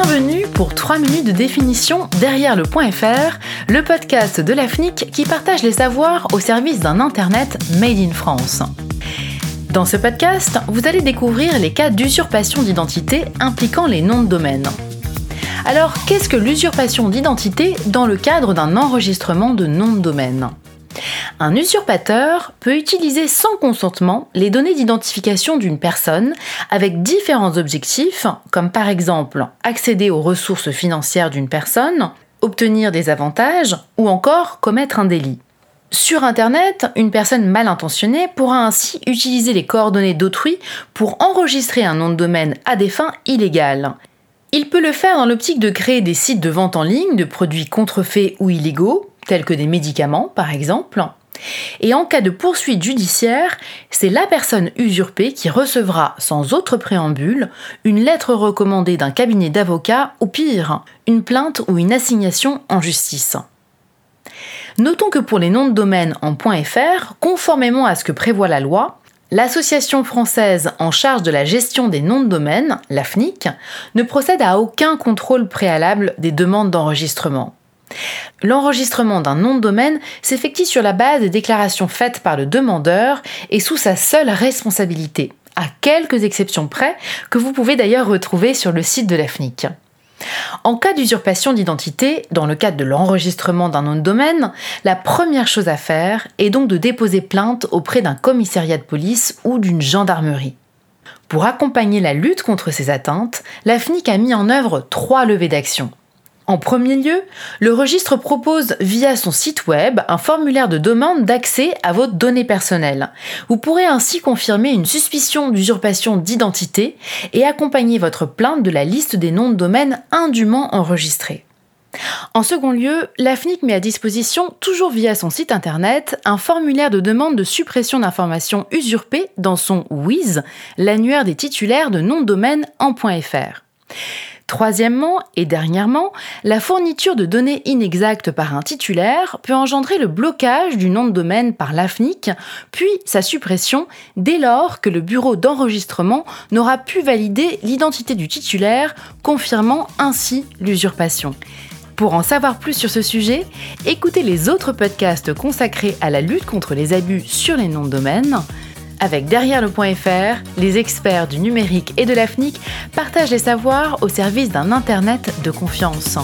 Bienvenue pour 3 minutes de définition derrière le point .fr, le podcast de l'AFNIC qui partage les savoirs au service d'un Internet made in France. Dans ce podcast, vous allez découvrir les cas d'usurpation d'identité impliquant les noms de domaine. Alors, qu'est-ce que l'usurpation d'identité dans le cadre d'un enregistrement de nom de domaine? Un usurpateur peut utiliser sans consentement les données d'identification d'une personne avec différents objectifs, comme par exemple accéder aux ressources financières d'une personne, obtenir des avantages ou encore commettre un délit. Sur Internet, une personne mal intentionnée pourra ainsi utiliser les coordonnées d'autrui pour enregistrer un nom de domaine à des fins illégales. Il peut le faire dans l'optique de créer des sites de vente en ligne de produits contrefaits ou illégaux, tels que des médicaments par exemple. Et en cas de poursuite judiciaire, c'est la personne usurpée qui recevra sans autre préambule une lettre recommandée d'un cabinet d'avocats ou pire, une plainte ou une assignation en justice. Notons que pour les noms de domaine en .fr, conformément à ce que prévoit la loi, L'association française en charge de la gestion des noms de domaine, l'AFNIC, ne procède à aucun contrôle préalable des demandes d'enregistrement. L'enregistrement d'un nom de domaine s'effectue sur la base des déclarations faites par le demandeur et sous sa seule responsabilité, à quelques exceptions près que vous pouvez d'ailleurs retrouver sur le site de l'AFNIC. En cas d'usurpation d'identité, dans le cadre de l'enregistrement d'un nom de domaine, la première chose à faire est donc de déposer plainte auprès d'un commissariat de police ou d'une gendarmerie. Pour accompagner la lutte contre ces atteintes, l'AFNIC a mis en œuvre trois levées d'action. En premier lieu, le registre propose via son site web un formulaire de demande d'accès à votre données personnelles. Vous pourrez ainsi confirmer une suspicion d'usurpation d'identité et accompagner votre plainte de la liste des noms de domaine indûment enregistrés. En second lieu, l'AFNIC met à disposition, toujours via son site internet, un formulaire de demande de suppression d'informations usurpées dans son WIS, l'annuaire des titulaires de noms de domaine en .fr. Troisièmement et dernièrement, la fourniture de données inexactes par un titulaire peut engendrer le blocage du nom de domaine par l'AFNIC, puis sa suppression dès lors que le bureau d'enregistrement n'aura pu valider l'identité du titulaire, confirmant ainsi l'usurpation. Pour en savoir plus sur ce sujet, écoutez les autres podcasts consacrés à la lutte contre les abus sur les noms de domaine. Avec Derrière le point .fr, les experts du numérique et de l'AFNIC partagent les savoirs au service d'un Internet de confiance.